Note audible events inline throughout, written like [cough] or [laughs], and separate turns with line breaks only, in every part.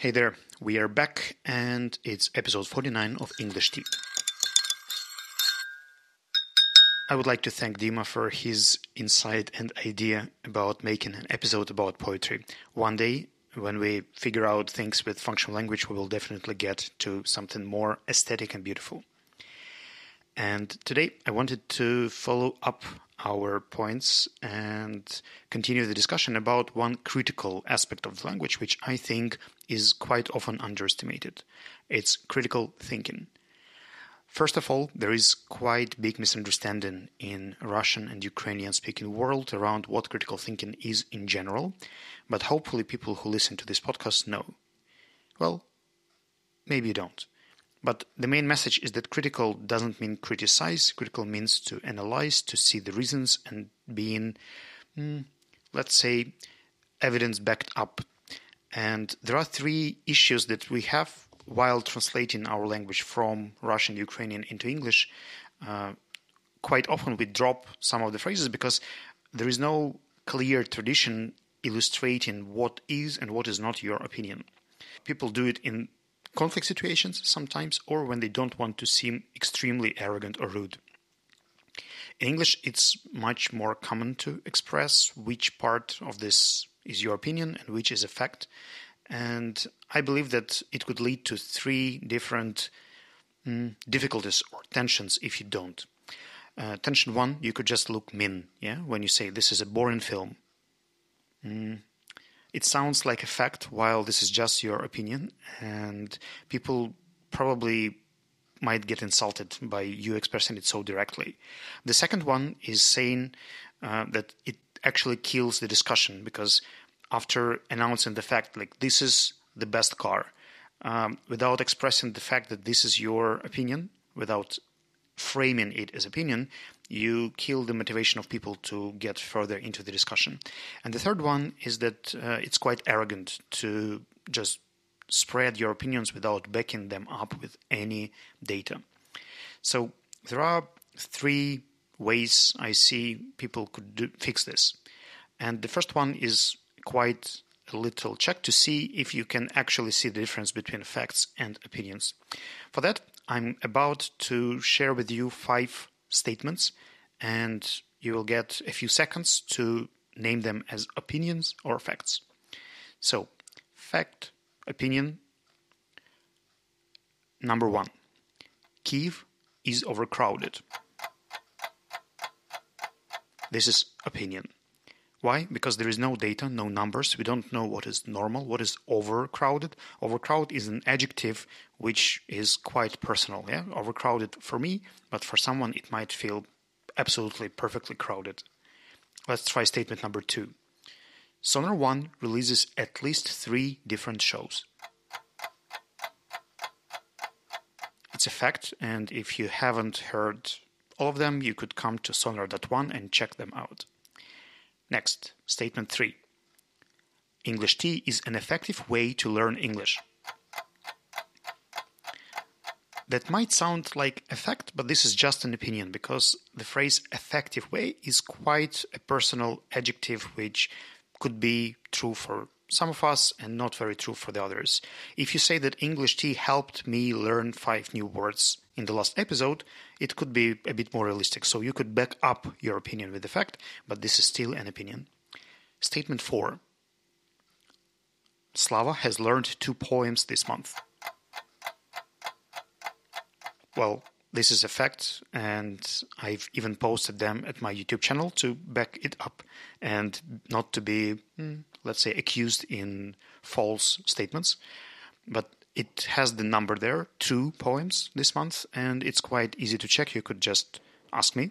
Hey there, we are back and it's episode 49 of English Tea. I would like to thank Dima for his insight and idea about making an episode about poetry. One day, when we figure out things with functional language, we will definitely get to something more aesthetic and beautiful. And today, I wanted to follow up our points and continue the discussion about one critical aspect of the language, which I think is quite often underestimated. It's critical thinking. First of all, there is quite big misunderstanding in Russian and Ukrainian speaking world around what critical thinking is in general, but hopefully people who listen to this podcast know. Well, maybe you don't. But the main message is that critical doesn't mean criticize. Critical means to analyze, to see the reasons, and being, mm, let's say, evidence backed up. And there are three issues that we have while translating our language from Russian, Ukrainian into English, uh, quite often we drop some of the phrases because there is no clear tradition illustrating what is and what is not your opinion. People do it in conflict situations sometimes or when they don't want to seem extremely arrogant or rude. In English, it's much more common to express which part of this is your opinion and which is a fact. And I believe that it could lead to three different mm, difficulties or tensions if you don't. Uh, tension one, you could just look mean, yeah, when you say this is a boring film. Mm, it sounds like a fact while this is just your opinion, and people probably might get insulted by you expressing it so directly. The second one is saying uh, that it actually kills the discussion because after announcing the fact like this is the best car um, without expressing the fact that this is your opinion without framing it as opinion you kill the motivation of people to get further into the discussion. And the third one is that uh, it's quite arrogant to just spread your opinions without backing them up with any data. So there are three ways i see people could do, fix this. And the first one is quite a little check to see if you can actually see the difference between facts and opinions. For that, I'm about to share with you five statements, and you will get a few seconds to name them as opinions or facts. So, fact, opinion. Number one Kiev is overcrowded. This is opinion. Why? Because there is no data, no numbers. We don't know what is normal, what is overcrowded. Overcrowded is an adjective which is quite personal. Yeah, overcrowded for me, but for someone it might feel absolutely perfectly crowded. Let's try statement number two. Sonar One releases at least three different shows. It's a fact, and if you haven't heard all of them, you could come to Sonar.one and check them out. Next, statement 3. English Tea is an effective way to learn English. That might sound like a fact, but this is just an opinion because the phrase effective way is quite a personal adjective which could be true for some of us and not very true for the others. If you say that English tea helped me learn five new words in the last episode, it could be a bit more realistic. So you could back up your opinion with the fact, but this is still an opinion. Statement 4 Slava has learned two poems this month. Well, this is a fact, and I've even posted them at my YouTube channel to back it up and not to be, hmm, let's say, accused in false statements. But it has the number there, two poems this month, and it's quite easy to check. You could just ask me.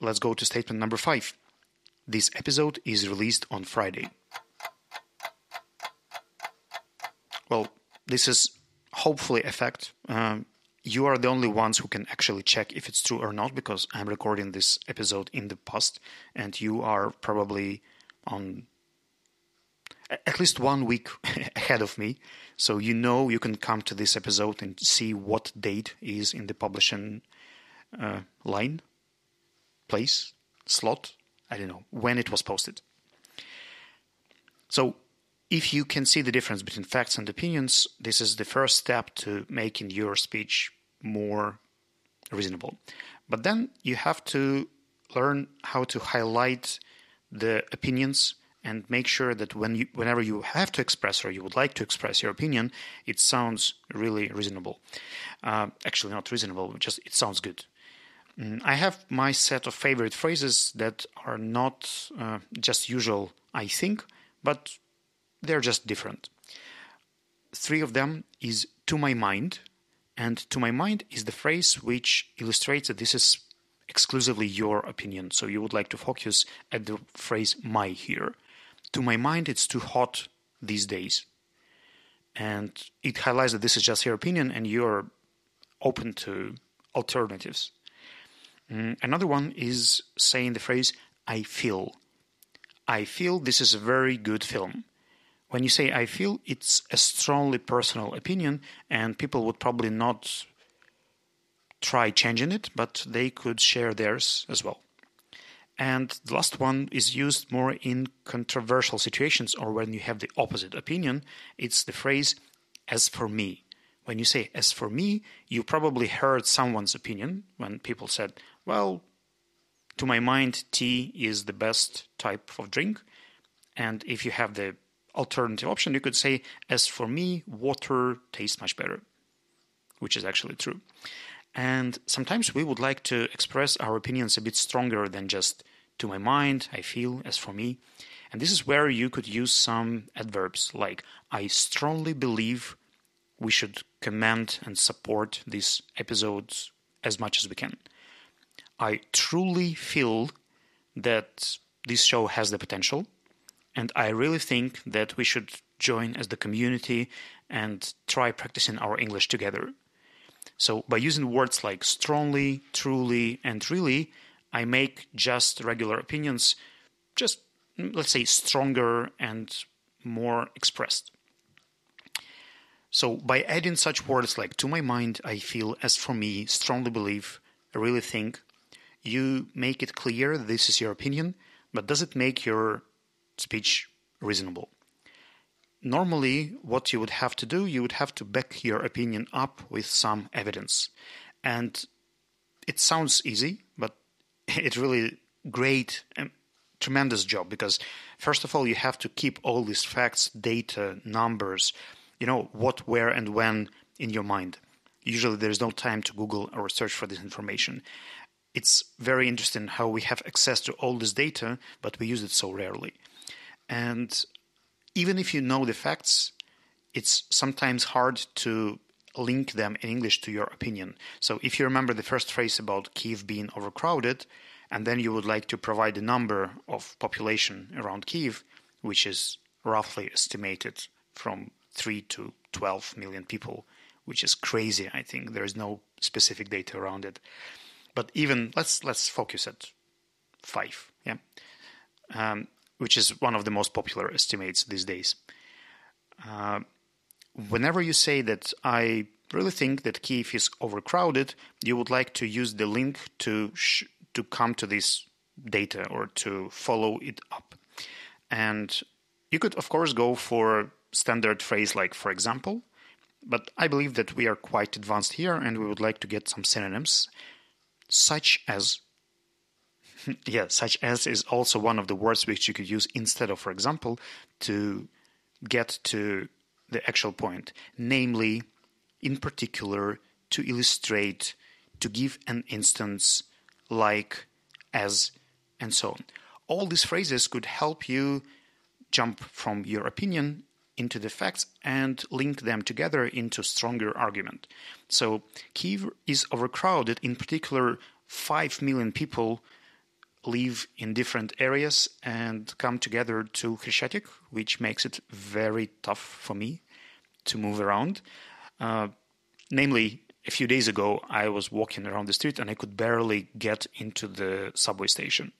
Let's go to statement number five. This episode is released on Friday. Well, this is hopefully a fact. Um, you are the only ones who can actually check if it's true or not because I'm recording this episode in the past and you are probably on at least one week [laughs] ahead of me. So you know you can come to this episode and see what date is in the publishing uh, line, place, slot. I don't know when it was posted. So if you can see the difference between facts and opinions, this is the first step to making your speech more reasonable. But then you have to learn how to highlight the opinions and make sure that when you, whenever you have to express or you would like to express your opinion, it sounds really reasonable. Uh, actually, not reasonable, just it sounds good. Mm, I have my set of favorite phrases that are not uh, just usual, I think, but they're just different. Three of them is to my mind, and to my mind is the phrase which illustrates that this is exclusively your opinion. So you would like to focus at the phrase my here. To my mind, it's too hot these days. And it highlights that this is just your opinion and you're open to alternatives. Mm, another one is saying the phrase I feel. I feel this is a very good film. When you say I feel, it's a strongly personal opinion, and people would probably not try changing it, but they could share theirs as well. And the last one is used more in controversial situations or when you have the opposite opinion. It's the phrase, as for me. When you say, as for me, you probably heard someone's opinion when people said, well, to my mind, tea is the best type of drink. And if you have the alternative option, you could say, as for me, water tastes much better, which is actually true. And sometimes we would like to express our opinions a bit stronger than just to my mind, I feel, as for me. And this is where you could use some adverbs like I strongly believe we should commend and support these episodes as much as we can. I truly feel that this show has the potential, and I really think that we should join as the community and try practicing our English together. So by using words like strongly, truly, and really, I make just regular opinions just, let's say, stronger and more expressed. So by adding such words like to my mind, I feel, as for me, strongly believe, I really think, you make it clear this is your opinion, but does it make your speech reasonable? Normally what you would have to do, you would have to back your opinion up with some evidence. And it sounds easy, but [laughs] it's really great and tremendous job because first of all you have to keep all these facts, data, numbers, you know, what, where and when in your mind. Usually there's no time to Google or search for this information. It's very interesting how we have access to all this data, but we use it so rarely. And even if you know the facts, it's sometimes hard to link them in English to your opinion. So if you remember the first phrase about Kiev being overcrowded, and then you would like to provide the number of population around Kiev, which is roughly estimated from 3 to 12 million people, which is crazy, I think. There is no specific data around it. But even let's let's focus at 5, yeah. Um, which is one of the most popular estimates these days. Uh, whenever you say that I really think that Kiev is overcrowded, you would like to use the link to sh- to come to this data or to follow it up. And you could, of course, go for standard phrase like, for example, but I believe that we are quite advanced here and we would like to get some synonyms, such as [laughs] yeah, such as is also one of the words which you could use instead of, for example, to get to the actual point, namely, in particular, to illustrate, to give an instance, like, as, and so on. All these phrases could help you jump from your opinion into the facts and link them together into stronger argument. So Kiev is overcrowded, in particular, 5 million people live in different areas and come together to Khreshchatyk, which makes it very tough for me to move around. Uh, namely, a few days ago, I was walking around the street and I could barely get into the subway station.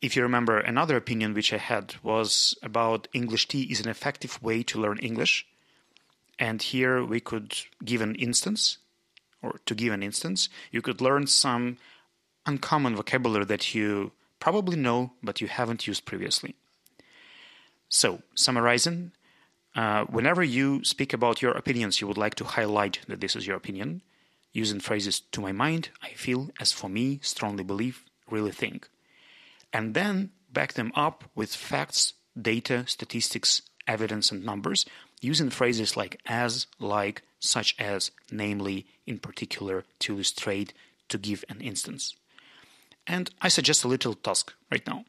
If you remember, another opinion which I had was about English tea is an effective way to learn English. And here we could give an instance, or to give an instance, you could learn some uncommon vocabulary that you probably know but you haven't used previously. So, summarizing, uh, whenever you speak about your opinions, you would like to highlight that this is your opinion. Using phrases to my mind, I feel, as for me, strongly believe, really think. And then back them up with facts, data, statistics, evidence, and numbers, using phrases like as, like, such as, namely, in particular, to illustrate, to give an instance. And I suggest a little task right now.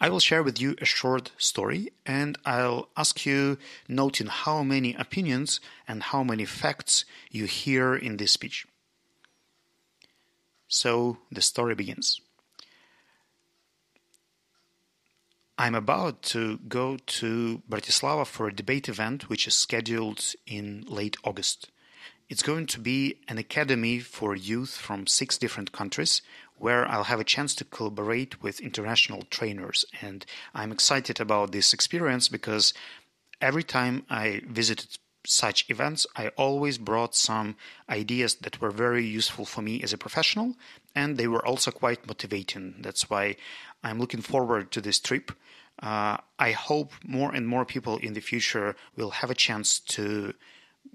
I will share with you a short story and I'll ask you noting how many opinions and how many facts you hear in this speech. So the story begins. I'm about to go to Bratislava for a debate event which is scheduled in late August. It's going to be an academy for youth from six different countries where I'll have a chance to collaborate with international trainers. And I'm excited about this experience because every time I visited such events, I always brought some ideas that were very useful for me as a professional, and they were also quite motivating. That's why I'm looking forward to this trip. Uh, I hope more and more people in the future will have a chance to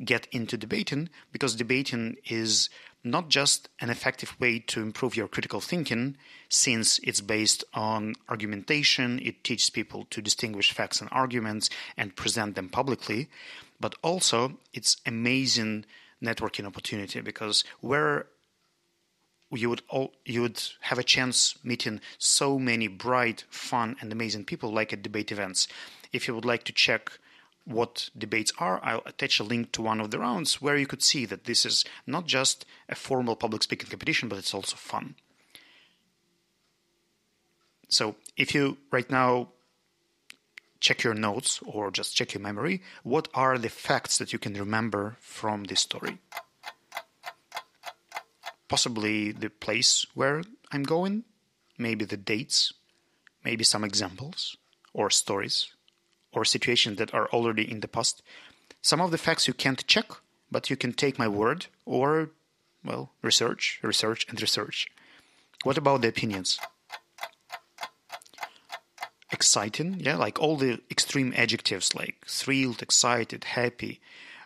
get into debating because debating is not just an effective way to improve your critical thinking, since it's based on argumentation, it teaches people to distinguish facts and arguments and present them publicly, but also it's amazing networking opportunity because where you would all, you would have a chance meeting so many bright, fun, and amazing people like at debate events. If you would like to check what debates are, I'll attach a link to one of the rounds where you could see that this is not just a formal public speaking competition, but it's also fun. So if you right now check your notes or just check your memory, what are the facts that you can remember from this story? Possibly the place where I'm going, maybe the dates, maybe some examples or stories or situations that are already in the past. Some of the facts you can't check, but you can take my word or, well, research, research, and research. What about the opinions? Exciting, yeah, like all the extreme adjectives like thrilled, excited, happy,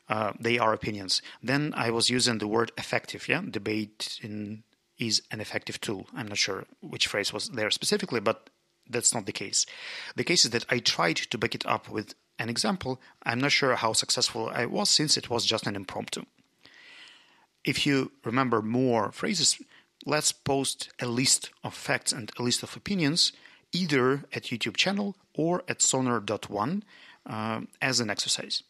uh, they are opinions. Then I was using the word effective, yeah, debate in, is an effective tool. I'm not sure which phrase was there specifically, but that's not the case. The case is that I tried to back it up with an example. I'm not sure how successful I was since it was just an impromptu. If you remember more phrases, let's post a list of facts and a list of opinions either at YouTube channel or at sonar.one uh, as an exercise.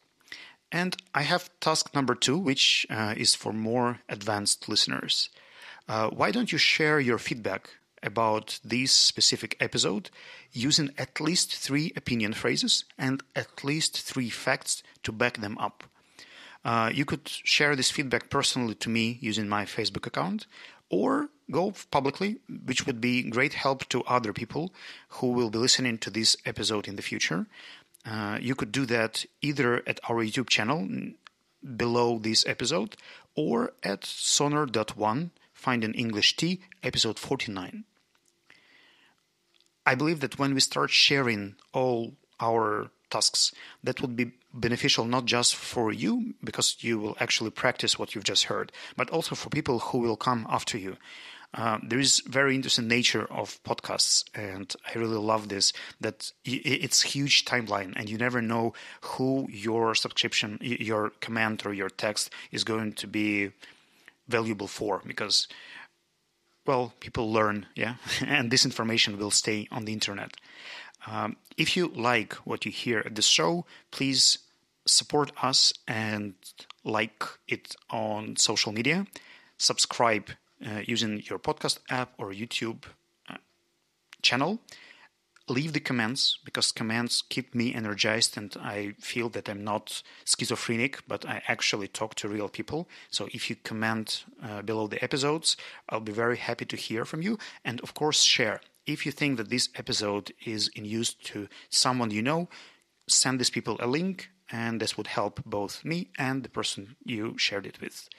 And I have task number two, which uh, is for more advanced listeners. Uh, why don't you share your feedback about this specific episode using at least three opinion phrases and at least three facts to back them up. Uh, you could share this feedback personally to me using my Facebook account or go publicly, which would be great help to other people who will be listening to this episode in the future. Uh, you could do that either at our YouTube channel below this episode or at sonar.one, find an English Tea, episode 49. I believe that when we start sharing all our tasks, that would be beneficial not just for you, because you will actually practice what you've just heard, but also for people who will come after you. Uh, there is very interesting nature of podcasts, and I really love this. That it's huge timeline, and you never know who your subscription, your comment or your text is going to be valuable for, because well, people learn, yeah, [laughs] and this information will stay on the internet. Um, if you like what you hear at the show, please support us and like it on social media. Subscribe uh, using your podcast app or YouTube uh, channel leave the comments because comments keep me energized and I feel that I'm not schizophrenic, but I actually talk to real people. So if you comment uh, below the episodes, I'll be very happy to hear from you. And of course, share. If you think that this episode is in use to someone you know, send these people a link, and this would help both me and the person you shared it with.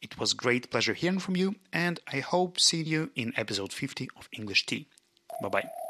It was great pleasure hearing from you, and I hope seeing you in episode 50 of English Tea. Bye bye.